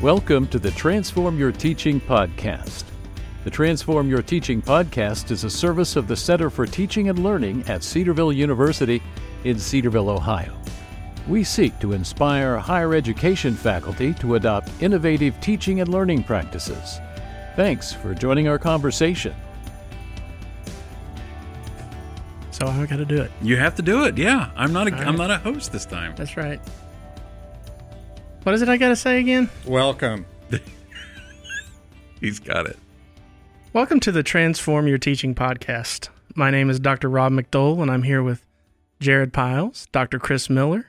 Welcome to the Transform Your Teaching podcast. The Transform Your Teaching podcast is a service of the Center for Teaching and Learning at Cedarville University in Cedarville, Ohio. We seek to inspire higher education faculty to adopt innovative teaching and learning practices. Thanks for joining our conversation. So I got to do it. You have to do it. Yeah, I'm not. A, All I'm not a host this time. That's right. What is it I got to say again? Welcome. He's got it. Welcome to the Transform Your Teaching podcast. My name is Dr. Rob McDole, and I'm here with Jared Pyles, Dr. Chris Miller,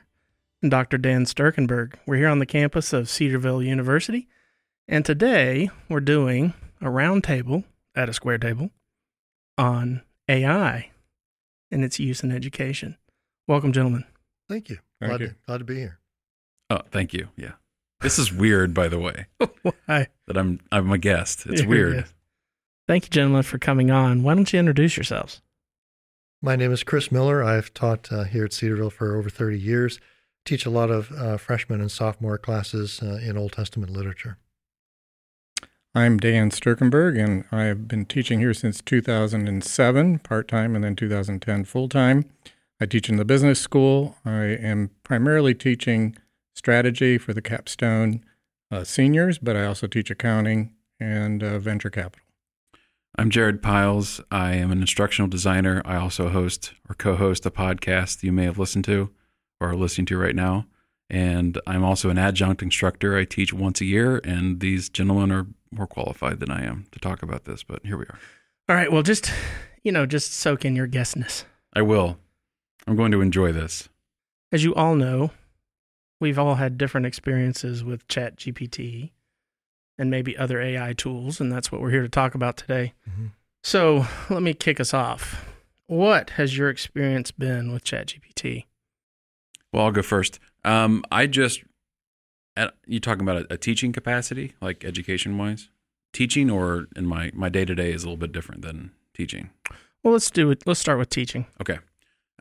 and Dr. Dan Sterkenburg. We're here on the campus of Cedarville University, and today we're doing a roundtable at a square table on AI and its use in education. Welcome, gentlemen. Thank you. Thank glad, you. To, glad to be here. Oh, thank you. Yeah, this is weird, by the way, Why? that I'm I'm a guest. It's Yeah, weird. yeah. Thank you, gentlemen, for coming on. Why don't you introduce yourselves? My name is Chris Miller. I've taught uh, here at Cedarville for over 30 years. Teach a lot of uh, freshman and sophomore classes uh, in Old Testament literature. I'm Dan Sterkenburg, and I've been teaching here since 2007, part time, and then 2010 full time. I teach in the business school. I am primarily teaching strategy for the capstone uh, seniors, but I also teach accounting and uh, venture capital. I'm Jared Pyles. I am an instructional designer. I also host or co-host a podcast you may have listened to or are listening to right now. And I'm also an adjunct instructor. I teach once a year, and these gentlemen are more qualified than I am to talk about this. But here we are. All right. Well, just, you know, just soak in your guestness. I will. I'm going to enjoy this. As you all know, we've all had different experiences with Chat GPT and maybe other AI tools, and that's what we're here to talk about today. Mhm. So let me kick us off. What has your experience been with Chat GPT? Well, I'll go first. Um, I just, at, you talking about a, a teaching capacity, like education wise, teaching, or in my my day to day is a little bit different than teaching. Well, let's do it. Let's start with teaching. Okay.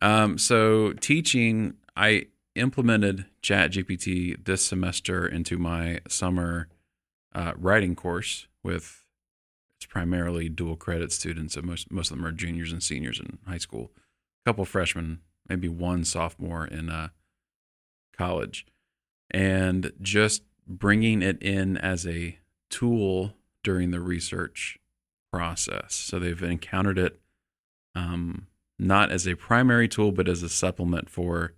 Um, so teaching, I implemented Chat GPT this semester into my summer uh, writing course with it's primarily dual credit students. So most most of them are juniors and seniors in high school. A couple freshmen, maybe one sophomore in uh, college, and just bringing it in as a tool during the research process. So they've encountered it um, not as a primary tool, but as a supplement for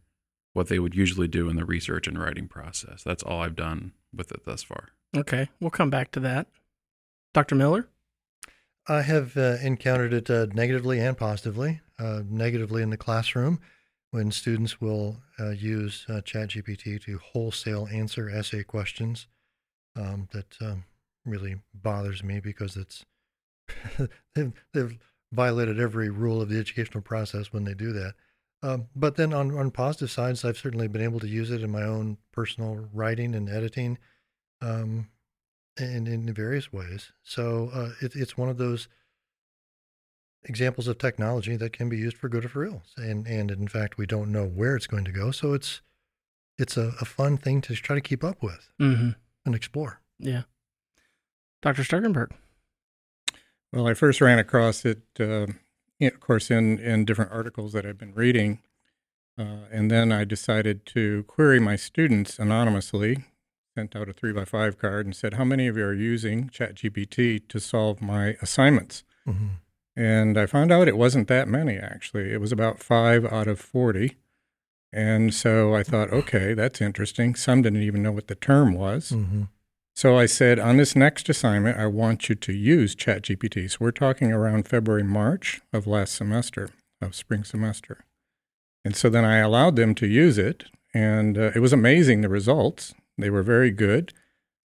what they would usually do in the research and writing process. That's all I've done with it thus far. Okay. We'll come back to that. Dr. Miller? I have uh, encountered it uh, negatively and positively. Uh, negatively in the classroom, when students will uh, use uh, ChatGPT to wholesale answer essay questions, um, that um, really bothers me because it's they've, they've violated every rule of the educational process when they do that. Um, but then on, on positive sides, I've certainly been able to use it in my own personal writing and editing um, in, in various ways. So uh, it, it's one of those examples of technology that can be used for good or for ill. And, and in fact, we don't know where it's going to go. So it's, it's a, a fun thing to try to keep up with Mm-hmm. and explore. Yeah. Dr. Sterkenburg? Well, I first ran across it, uh, in- of course, in, in different articles that I've been reading. Uh, and then I decided to query my students anonymously, sent out a three by five card and said, How many of you are using ChatGPT to solve my assignments? Mm-hmm. And I found out it wasn't that many, actually. It was about five out of 40. And so I thought, okay, that's interesting. Some didn't even know what the term was. Mm-hmm. So I said, on this next assignment, I want you to use ChatGPT. So we're talking around February, March of last semester, of spring semester. And so then I allowed them to use it, and uh, it was amazing the results. They were very good.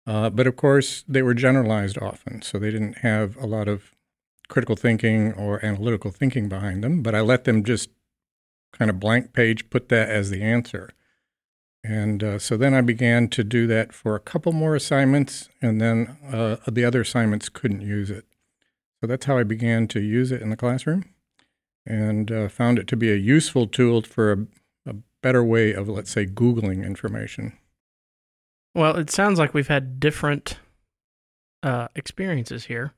Uh, but of course, they were generalized often. So they didn't have a lot of critical thinking or analytical thinking behind them. But I let them just kind of blank page put that as the answer. And uh, so then I began to do that for a couple more assignments, and then uh, the other assignments couldn't use it. So that's how I began to use it in the classroom and uh, found it to be a useful tool for a, a better way of, let's say, Googling information. Well, it sounds like we've had different uh, experiences here.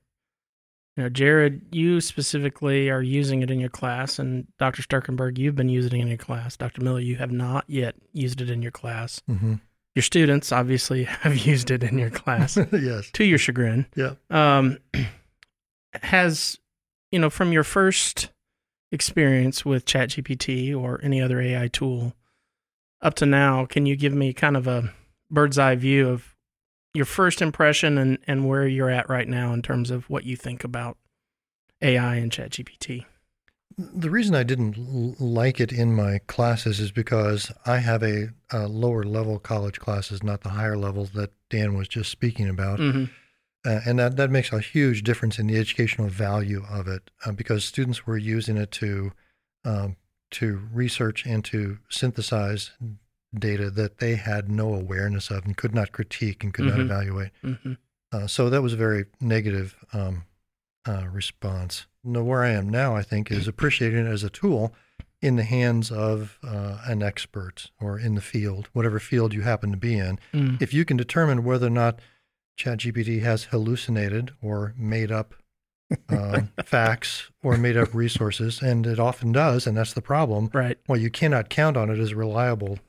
You know, Jared, you specifically are using it in your class, and Dr. Sterkenburg, you've been using it in your class. Dr. Miller, you have not yet used it in your class. hmm Your students obviously have used it in your class, yes. to your chagrin. Yeah. Um, has you know from your first experience with ChatGPT or any other AI tool up to now, can you give me kind of a bird's eye view of your first impression and, and where you're at right now in terms of what you think about AI and ChatGPT? The reason I didn't l- like it in my classes is because I have a, a lower level college classes, not the higher level that Dan was just speaking about. Mm-hmm. Uh, and that, that makes a huge difference in the educational value of it uh, because students were using it to um, to research and to synthesize data that they had no awareness of and could not critique and could not Mhm. evaluate. Mm-hmm. Uh, so that was a very negative um, uh, response. Now, where I am now, I think, is appreciating it as a tool in the hands of uh, an expert or in the field, whatever field you happen to be in. Mm. If you can determine whether or not ChatGPT has hallucinated or made up um, facts or made up resources, and it often does, and that's the problem. Right. Well, you cannot count on it as reliable.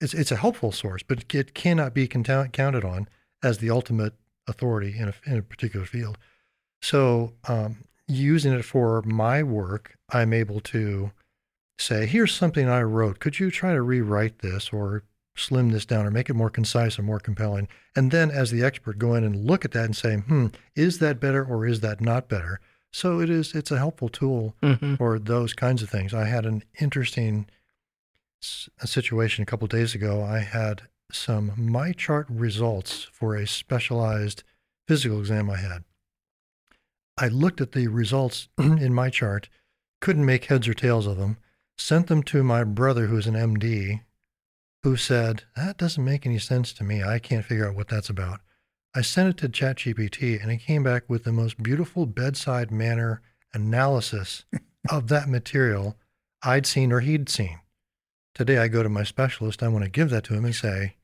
It's it's a helpful source, but it cannot be count- counted on as the ultimate authority in a, in a particular field. So, um, using it for my work, I'm able to say, "Here's something I wrote. Could you try to rewrite this or slim this down or make it more concise and more compelling?" And then, as the expert, go in and look at that and say, "Hmm, is that better or is that not better?" So it is. It's a helpful tool Mm-hmm. or those kinds of things. I had an interesting a situation a couple of days ago. I had some MyChart results for a specialized physical exam I had. I looked at the results in MyChart, couldn't make heads or tails of them, sent them to my brother who's an MD, who said, That doesn't make any sense to me. I can't figure out what that's about. I sent it to ChatGPT and it came back with the most beautiful bedside manner analysis of that material I'd seen or he'd seen. Today I go to my specialist, I want to give that to him and say,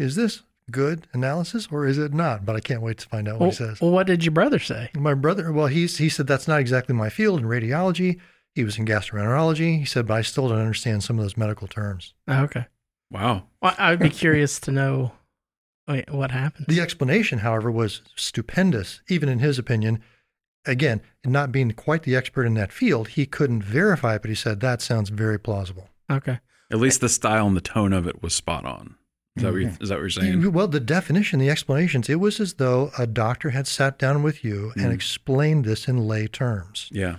Is this good analysis or is it not? But I can't wait to find out what Well, he says. well, what did your brother say? My brother, well, he's, he said that's not exactly my field in radiology. He was in gastroenterology. He said, but I still don't understand some of those medical terms. Oh, okay. Wow. Well, I'd be curious to know what happened. The explanation, however, was stupendous, even in his opinion. Again, not being quite the expert in that field, he couldn't verify it, but he said that sounds very plausible. Okay. At least the style and the tone of it was spot on. Is that, what, you, is that what you're saying? Well, the definition, the explanations, it was as though a doctor had sat down with you and Mm. explained this in lay terms. Yeah.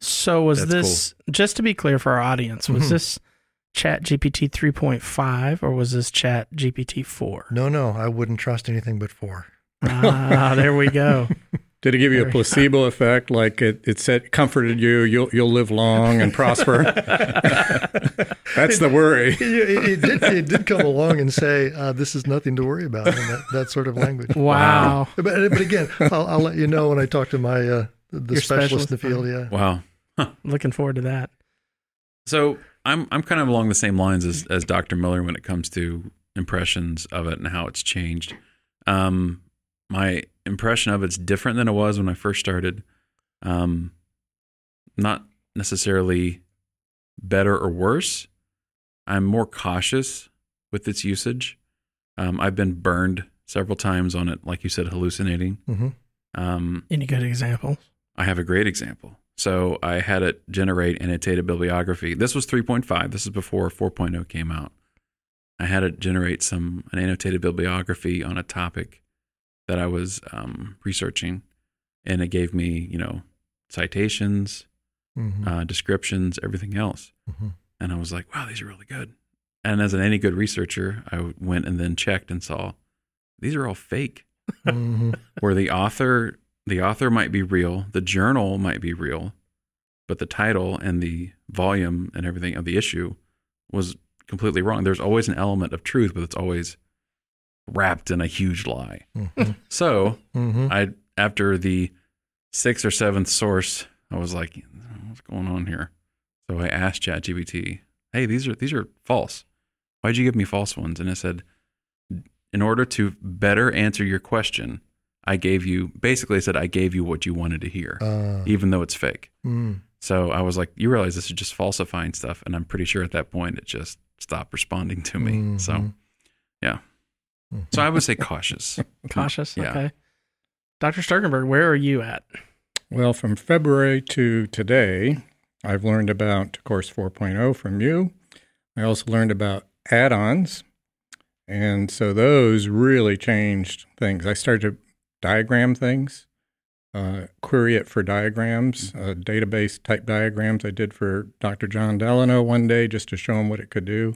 So was That's this just to be clear for our audience? Was Mhm. this Chat GPT 3.5 or was this Chat GPT 4? No, no, I wouldn't trust anything but four. ah, there we go. Did it give you a placebo effect? Like it, it said, comforted you, you'll you'll live long and prosper. That's the worry. It, it- it did, it did come along and say, uh, this is nothing to worry about in that, that sort of language. Wow. But, but again, I'll, I'll let you know when I talk to my uh, the Your specialist in the field. Yeah. Wow. Looking forward to that. So I'm I'm kind of along the same lines as as Dr. Miller when it comes to impressions of it and how it's changed. Um, my impression of it's different than it was when I first started. Um, not necessarily better or worse. I'm more cautious with its usage. Um, I've been burned several times on it, like you said, hallucinating. hmm Um, Any good examples? I have a great example. So I had it generate annotated bibliography. This was 3.5. This is before 4.0 came out. I had it generate some an annotated bibliography on a topic that I was um, researching, and it gave me, you know, citations, hmm uh, descriptions, everything else. hmm And I was like, wow, these are really good. And as an any good researcher, I went and then checked and saw these are all fake. hmm where the author the author might be real, the journal might be real, but the title and the volume and everything of the issue was completely wrong. There's always an element of truth, but it's always wrapped in a huge lie. hmm So hmm I after the sixth or seventh source, I was like, what's going on here? So I asked ChatGPT, hey, these are these are false. Why'd you give me false ones? And it said, in order to better answer your question, I gave you basically I said I gave you what you wanted to hear, Uh, even though it's fake. mm, So I was like, you realize this is just falsifying stuff, and I'm pretty sure at that point it just stopped responding to me. So Mhm. yeah. so I would say cautious. Cautious. Yeah. Okay. Dr. Sterkenburg, where are you at? Well, from February to today, I've learned about Course 4.0 from you. I also learned about add ons. And so those really changed things. I started to diagram things, uh, query it for diagrams, uh, database type diagrams I did for Dr. John Delano one day just to show him what it could do.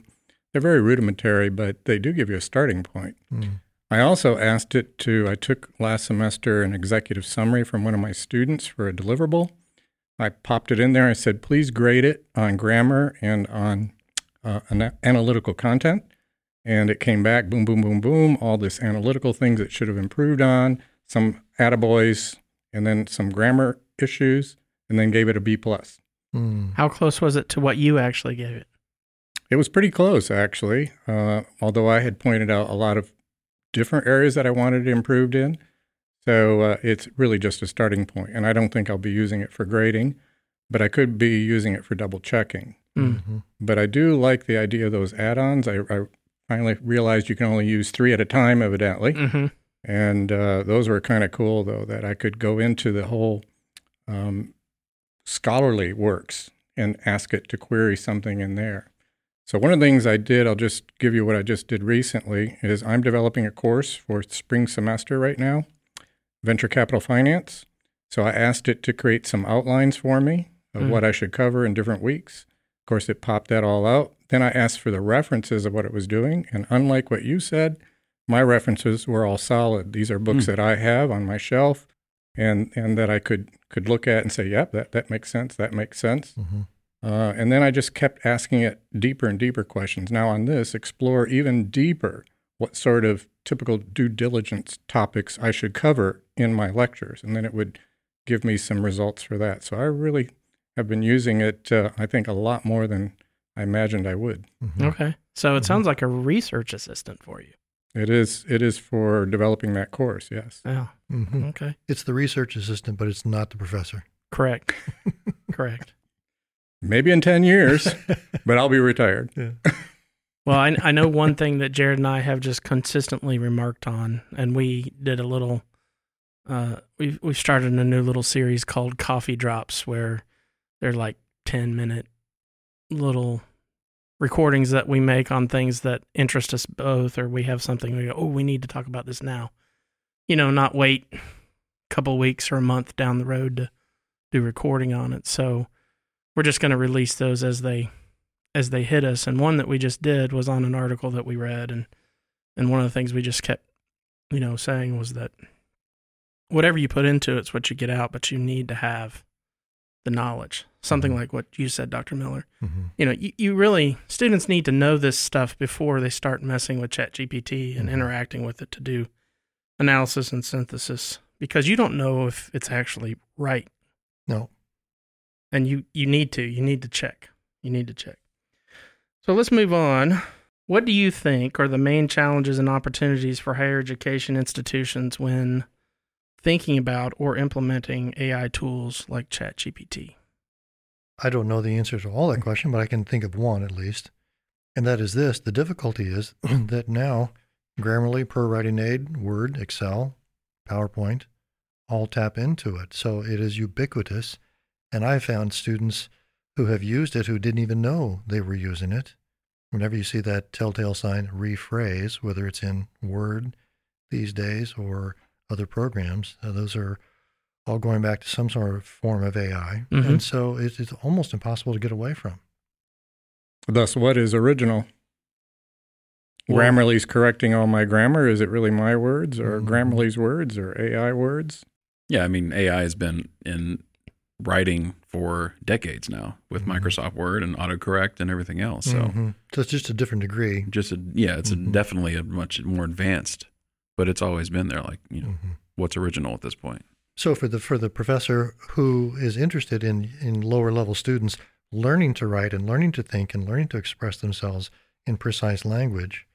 They're very rudimentary, but they do give you a starting point. Mm. I also asked it to, I took last semester an executive summary from one of my students for a deliverable. I popped it in there. I said, please grade it on grammar and on uh, ana- analytical content. And it came back boom, boom, boom, boom, all this analytical things it should have improved on, some attaboys, and then some grammar issues, and then gave it a B. plus. Mm. How close was it to what you actually gave it? It was pretty close, actually, uh, although I had pointed out a lot of different areas that I wanted it improved in. So uh, it's really just a starting point, and I don't think I'll be using it for grading, but I could be using it for double checking. Mm. Mhm. But I do like the idea of those add-ons. I, I finally realized you can only use three at a time, evidently, Mm-hmm. and uh, those were kind of cool, though, that I could go into the whole um, scholarly works and ask it to query something in there. So one of the things I did, I'll just give you what I just did recently, is I'm developing a course for spring semester right now, venture capital finance. So I asked it to create some outlines for me of Mm. what I should cover in different weeks. Of course, it popped that all out. Then I asked for the references of what it was doing, and unlike what you said, my references were all solid. These are books Mm. that I have on my shelf, and and that I could could look at and say, "Yep, that that makes sense. That makes sense." Mhm. Uh, and then I just kept asking it deeper and deeper questions. Now, on this, explore even deeper what sort of typical due diligence topics I should cover in my lectures. And then it would give me some results for that. So I really have been using it, uh, I think, a lot more than I imagined I would. Mhm. Okay. So it Mhm. sounds like a research assistant for you. It is, it is for developing that course, yes. Yeah. Mhm. Okay. It's the research assistant, but it's not the professor. Correct. Correct. Maybe in 10 years, but I'll be retired. Well, I, I know one thing that Jared and I have just consistently remarked on, and we did a little. Uh, we've we've started a new little series called Coffee Drops, where they're like ten minute little recordings that we make on things that interest us both, or we have something we go, oh, we need to talk about this now. You know, not wait a couple weeks or a month down the road to do recording on it. So we're just going to release those as they as they hit us. And one that we just did was on an article that we read, and and one of the things we just kept, you know, saying was that whatever you put into it's what you get out, but you need to have the knowledge. Something Mhm. like what you said, Dr. Miller. Mhm. You know, you, you really students need to know this stuff before they start messing with ChatGPT and Mhm. interacting with it to do analysis and synthesis because you don't know if it's actually right No. And you you need to you need to check you need to check so let's move on what do you think are the main challenges and opportunities for higher education institutions when thinking about or implementing ai tools like chatgpt I don't know the answer to all that question, but I can think of one at least. And that is this the difficulty is that now Grammarly, ProWritingAid, Word, Excel, PowerPoint all tap into it. So it is ubiquitous. And I found students who have used it who didn't even know they were using it. Whenever you see that telltale sign, rephrase, whether it's in Word these days or other programs, uh, those are all going back to some sort of form of AI. Mhm. And so it, it's almost impossible to get away from. Thus, what is original? Well- Grammarly's correcting all my grammar. Is it really my words or Mhm. Grammarly's words or AI words? Yeah, I mean AI has been in writing for decades now with Mhm. Microsoft Word and autocorrect and everything else. So Mhm. so it's just a different degree. just a, yeah, it's a, Mhm. definitely a much more advanced, but it's always been there. Like you know, Mhm. what's original at this point? So for the for the professor who is interested in in lower level students learning to write and learning to think and learning to express themselves in precise language,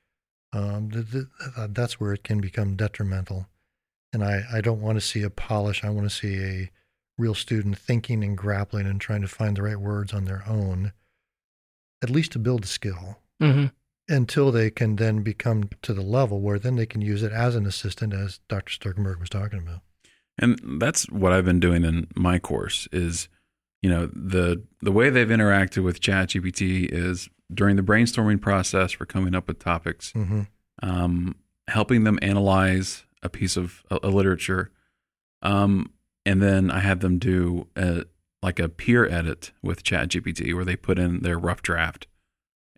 um, th- th- that's where it can become detrimental. And I, I don't want to see a polish. I want to see a real student thinking and grappling and trying to find the right words on their own, at least to build a skill Mm-hmm. until they can then become to the level where then they can use it as an assistant, as Dr. Sterkenburg was talking about. And that's what I've been doing in my course is, you know, the the way they've interacted with ChatGPT is during the brainstorming process for coming up with topics, Mm-hmm. um, helping them analyze a piece of a, a literature, um, and then I had them do a, like a peer edit with ChatGPT where they put in their rough draft,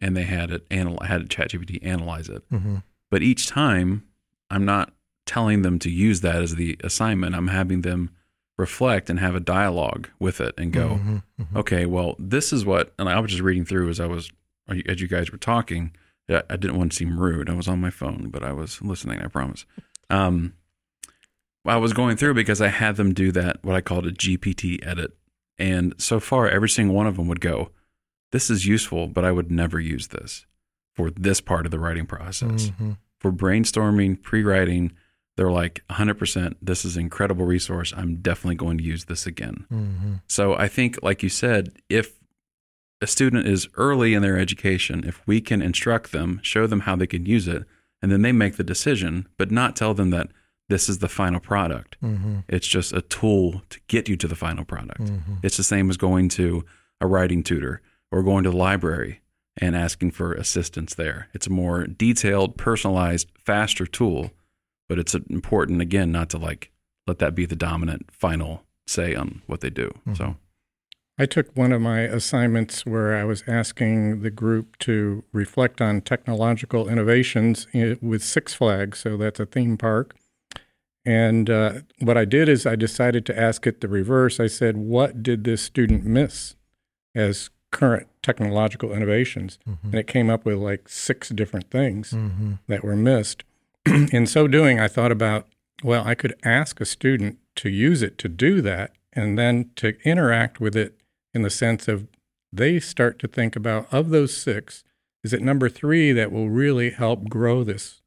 and they had it anal- had ChatGPT analyze it. Mm-hmm. But each time, I'm not telling them to use that as the assignment. I'm having them reflect and have a dialogue with it and go, Mhm, mhm. okay, well, this is what, and I was just reading through as I was, as you guys were talking. I I didn't want to seem rude. I was on my phone, but I was listening, I promise. Um, I was going through because I had them do that, what I called a GPT edit. And so far, every single one of them would go, this is useful, but I would never use this for this part of the writing process Mhm. for brainstorming, pre-writing, they're like 100%, this is an incredible resource. I'm definitely going to use this again. Mhm. So I think, like you said, if a student is early in their education, if we can instruct them, show them how they can use it, and then they make the decision, but not tell them that this is the final product. Mhm. It's just a tool to get you to the final product. Mhm. It's the same as going to a writing tutor or going to the library and asking for assistance there. It's a more detailed, personalized, faster tool, but it's important again not to like let that be the dominant final say on what they do. So I took one of my assignments where I was asking the group to reflect on technological innovations with Six Flags. So that's a theme park. And uh, what I did is I decided to ask it the reverse. I said, What did this student miss as current technological innovations? And it came up with like six different things Mhm. that were missed. In so doing, I thought about, well, I could ask a student to use it to do that and then to interact with it in the sense of they start to think about, of those six, is it number three that will really help grow this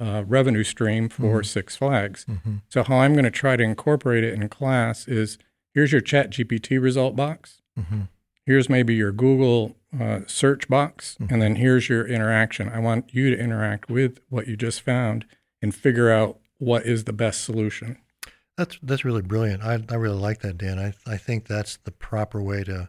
uh, revenue stream for Mhm. Six Flags? Mhm. So, how I'm going to try to incorporate it in class is here's your Chat GPT result box Mhm. here's maybe your Google uh, search box, and then here's your interaction. I want you to interact with what you just found and figure out what is the best solution. That's that's really brilliant. I I really like that, Dan. I I think that's the proper way to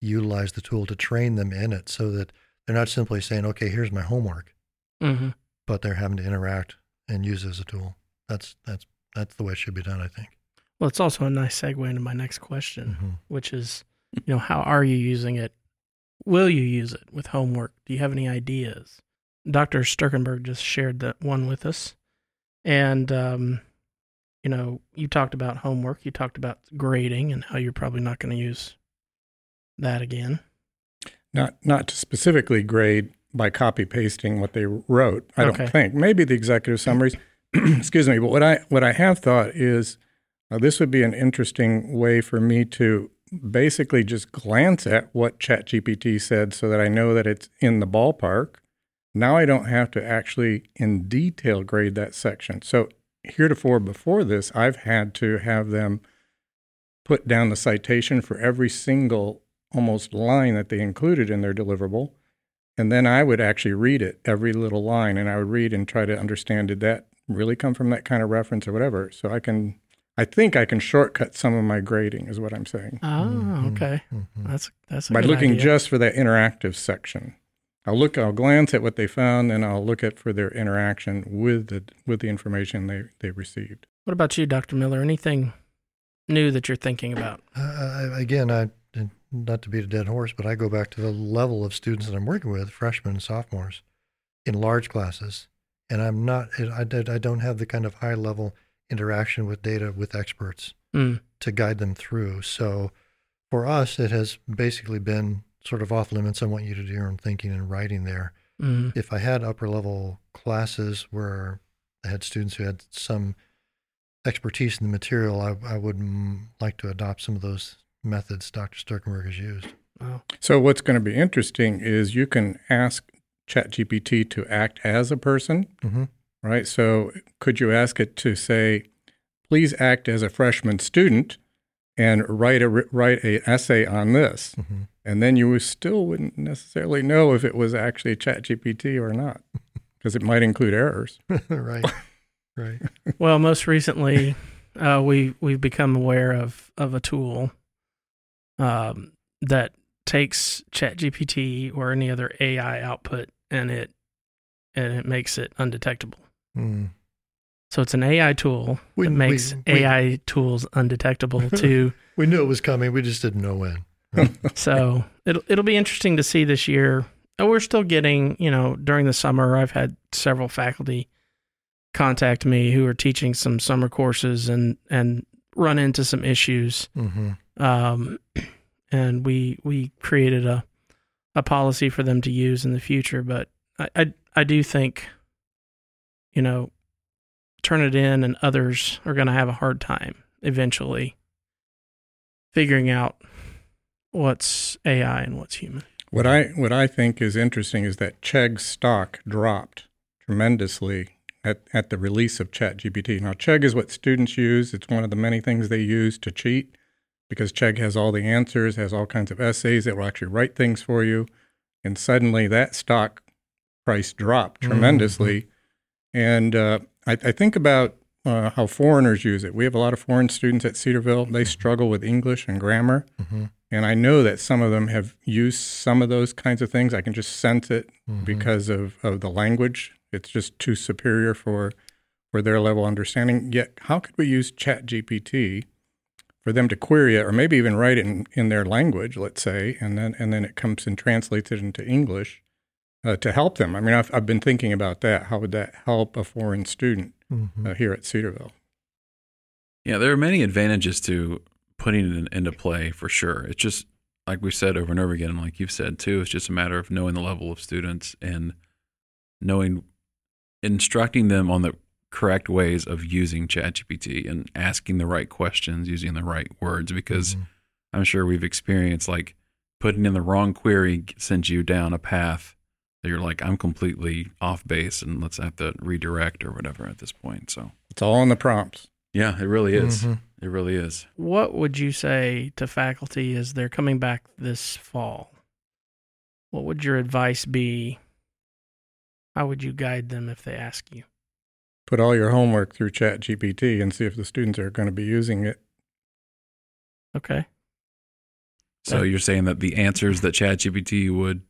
utilize the tool to train them in it, so that they're not simply saying, "Okay, here's my homework," Mm-hmm. But they're having to interact and use it as a tool. That's that's that's the way it should be done. I think. Well, it's also a nice segue into my next question, Mhm. which is, you know, how are you using it? Will you use it with homework? Do you have any ideas? Dr. Sterkenburg just shared that one with us. And, um, you know, you talked about homework, you talked about grading and how you're probably not going to use that again. Not not to specifically grade by copy pasting what they wrote. I Okay. don't think. Maybe the executive summaries. excuse me. But what I what I have thought is uh, this would be an interesting way for me to basically just glance at what ChatGPT said, so that I know that it's in the ballpark. Now I don't have to actually in detail grade that section. So heretofore before this, I've had to have them put down the citation for every single almost line that they included in their deliverable. And then I would actually read it, every little line, and I would read and try to understand did that really come from that kind of reference or whatever. So I can, I think I can shortcut some of my grading, is what I'm saying, Oh, Mhm. okay. Mhm. That's that's a by good looking idea. just for that interactive section. I'll look, I'll glance at what they found, and I'll look at for their interaction with the with the information they they received. What about you, Dr. Miller? Anything new that you're thinking about? Uh, again, I and not to beat a dead horse, but I go back to the level of students that I'm working with, freshmen and sophomores, in large classes, and I'm not. I, I I don't have the kind of high level interaction with data with experts Mm. to guide them through. So, for us, it has basically been sort of off limits. I want you to do your own thinking and writing there. Mm. If I had upper level classes where I had students who had some expertise in the material, I, I would like to adopt some of those methods Dr. Sterkenburg has used. Oh. So what's going to be interesting is you can ask ChatGPT to act as a person, hmm right? So could you ask it to say, please act as a freshman student and write a write a essay on this, hmm and then you still wouldn't necessarily know if it was actually ChatGPT or not, because it might include errors. right. Right. Well, most recently, uh, we we've become aware of of a tool um, that takes ChatGPT or any other AI output and it and it makes it undetectable. Mm. So it's an AI tool We- that makes we- AI tools undetectable to. We knew it was coming. We just didn't know when. so it'll it'll be interesting to see this year. Oh, we're still getting, you know, during the summer. I've had several faculty contact me who are teaching some summer courses and and run into some issues. hmm Um, and we we created a a policy for them to use in the future. But I I, I do think, you know, Turnitin and others are going to have a hard time eventually figuring out what's AI and what's human. What I what I think is interesting is that Chegg's stock dropped tremendously at, at the release of ChatGPT. Now, Chegg is what students use. It's one of the many things they use to cheat because Chegg has all the answers, has all kinds of essays. It will actually write things for you, and suddenly that stock price dropped tremendously. And uh, I, I think about uh, how foreigners use it. We have a lot of foreign students at Cedarville. They struggle with English and grammar. hmm And I know that some of them have used some of those kinds of things. I can just sense it Mhm. because of, of the language. It's just too superior for for their level of understanding. Yet, how could we use ChatGPT for them to query it, or maybe even write it in, in their language, let's say, and then and then it comes and translates it into English uh, to help them? I mean, I've, I've been thinking about that. How would that help a foreign student hmm uh, here at Cedarville? Yeah, there are many advantages to putting it into play for sure. It's just like we've said over and over again, and like you've said too, it's just a matter of knowing the level of students and knowing, instructing them on the correct ways of using ChatGPT and asking the right questions, using the right words, because Mhm. I'm sure we've experienced like putting in the wrong query sends you down a path that you're like, I'm completely off base and let's have to redirect or whatever at this point. So, It's all in the prompts. yeah, it really is. Mhm. It really is. What would you say to faculty as they're coming back this fall? What would your advice be? How would you guide them if they ask you? Put all your homework through ChatGPT and see if the students are going to be using it. Okay. So Yeah. you're saying that the answers that ChatGPT would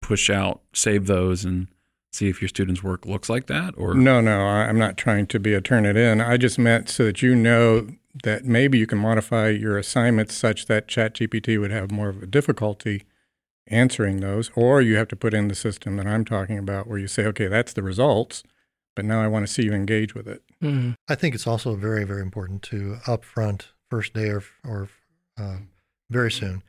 push out, save those, and see if your students' work looks like that, or No, no, I- I'm not trying to be a Turnitin. I just meant so that you know that maybe you can modify your assignments such that ChatGPT would have more of a difficulty answering those, or you have to put in the system that I'm talking about where you say, okay, that's the results, but now I want to see you engage with it. Mm, I think it's also very, very important to upfront, first day or, or uh, very soon,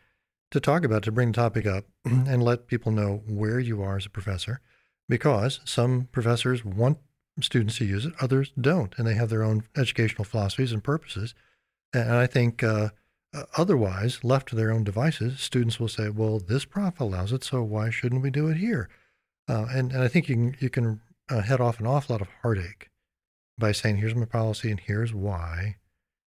to talk about, to bring the topic up and let people know where you are as a professor, because some professors want students to use it, others don't, and they have their own educational philosophies and purposes. And I think uh, uh, otherwise, left to their own devices, students will say, "Well, this prof allows it, so why shouldn't we do it here?" Uh, and and I think you can you can uh, head off an awful lot of heartache by saying, here's my policy and here's why.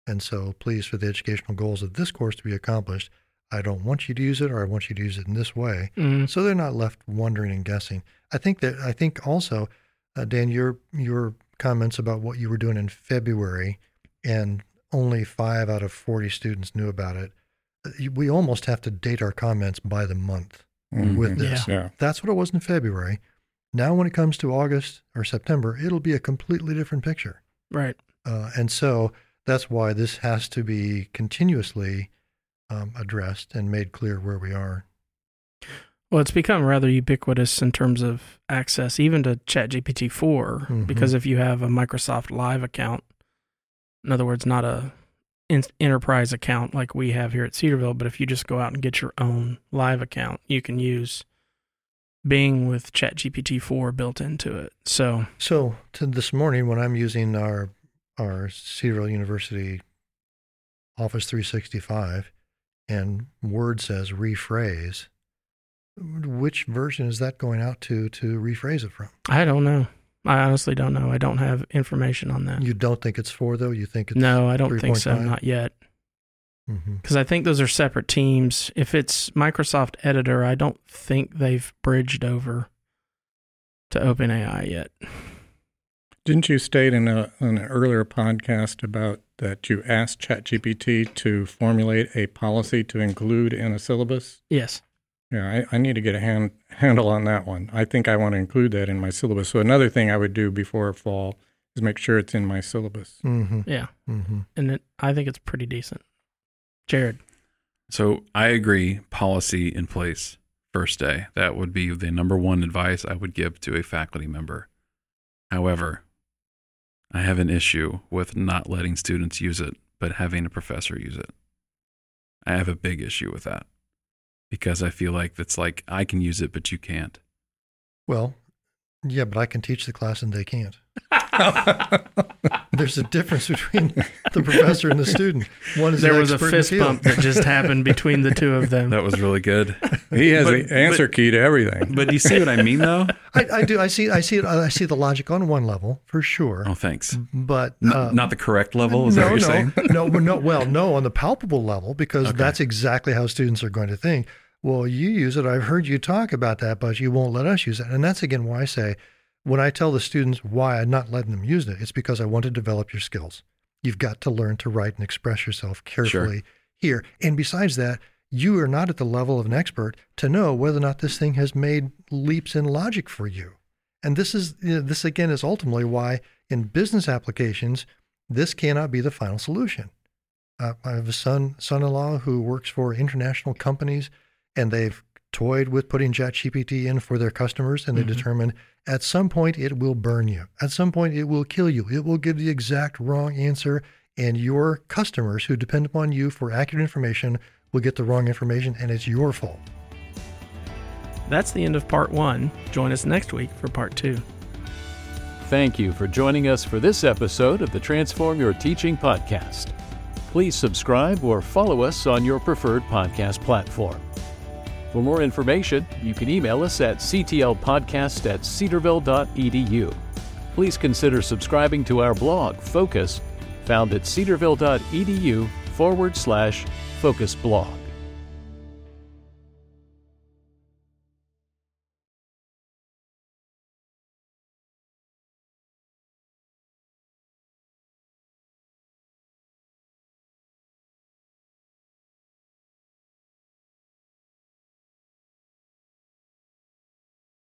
And so, please, for the educational goals of this course to be accomplished, I don't want you to use it or I want you to use it in this way. mm, So they're not left wondering and guessing. I think that, I think also, uh, Dan, your, your comments about what you were doing in February and only five out of 40 students knew about it. uh, We almost have to date our comments by the month with Mhm. this. Yeah. That's what it was in February. Now, when it comes to August or September, it'll be a completely different picture. right. Uh, and so that's why this has to be continuously um, addressed and made clear where we are. Well, it's become rather ubiquitous in terms of access, even to ChatGPT 4, Mhm. because if you have a Microsoft Live account, in other words, not a in- enterprise account like we have here at Cedarville, but if you just go out and get your own live account, you can use Bing with ChatGPT 4 built into it. So, So to this morning, when I'm using our our Cedarville University Office 365, and Word says rephrase, which version is that going out to to rephrase it from? I don't know. I honestly don't know. I don't have information on that. You don't think it's four though? You think it's no, I don't think so. 3.5? Not yet. Mhm. Because I think those are separate teams. If it's Microsoft Editor, I don't think they've bridged over to OpenAI yet. Didn't you state in, a, in an earlier podcast about that you asked ChatGPT to formulate a policy to include in a syllabus? Yes. Yeah, I, I need to get a hand, handle on that one. I think I want to include that in my syllabus. So another thing I would do before fall is make sure it's in my syllabus. Mhm. Yeah. Mhm. And it, I think it's pretty decent. Jared. So I agree, policy in place first day. That would be the number one advice I would give to a faculty member. However, I have an issue with not letting students use it, but having a professor use it. I have a big issue with that because I feel like it's like I can use it, but you can't. Well, yeah, but I can teach the class and they can't. There's a difference between the professor and the student. One is There was a expert in the fist bump that just happened between the two of them. That was really good. He has But- the answer key to everything. But do you see what I mean, though? I, I do. I see. I see. I see the logic on one level for sure, Oh, thanks. but N- uh, not the correct level, is no, that what you're no, saying? no, well, no. Well, no, on the palpable level, because Okay. that's exactly how students are going to think. Well, you use it. I've heard you talk about that, but you won't let us use it. And that's again why I say, when I tell the students why I'm not letting them use it, it's because I want to develop your skills. You've got to learn to write and express yourself carefully here. And besides that, you are not at the level of an expert to know whether or not this thing has made leaps in logic for you. And this is you know, this again is ultimately why in business applications this cannot be the final solution. Uh, I have a son son-in-law who works for international companies, and they've toyed with putting ChatGPT in for their customers, and they Mhm. determine at some point it will burn you. At some point it will kill you. It will give the exact wrong answer, and your customers who depend upon you for accurate information will get the wrong information, and it's your fault. That's the end of part one. Join us next week for part two. Thank you for joining us for this episode of the Transform Your Teaching podcast. Please subscribe or follow us on your preferred podcast platform. For more information, you can email us at ctlpodcast at cedarville.edu. Please consider subscribing to our blog, Focus, found at cedarville.edu forward slash focus blog.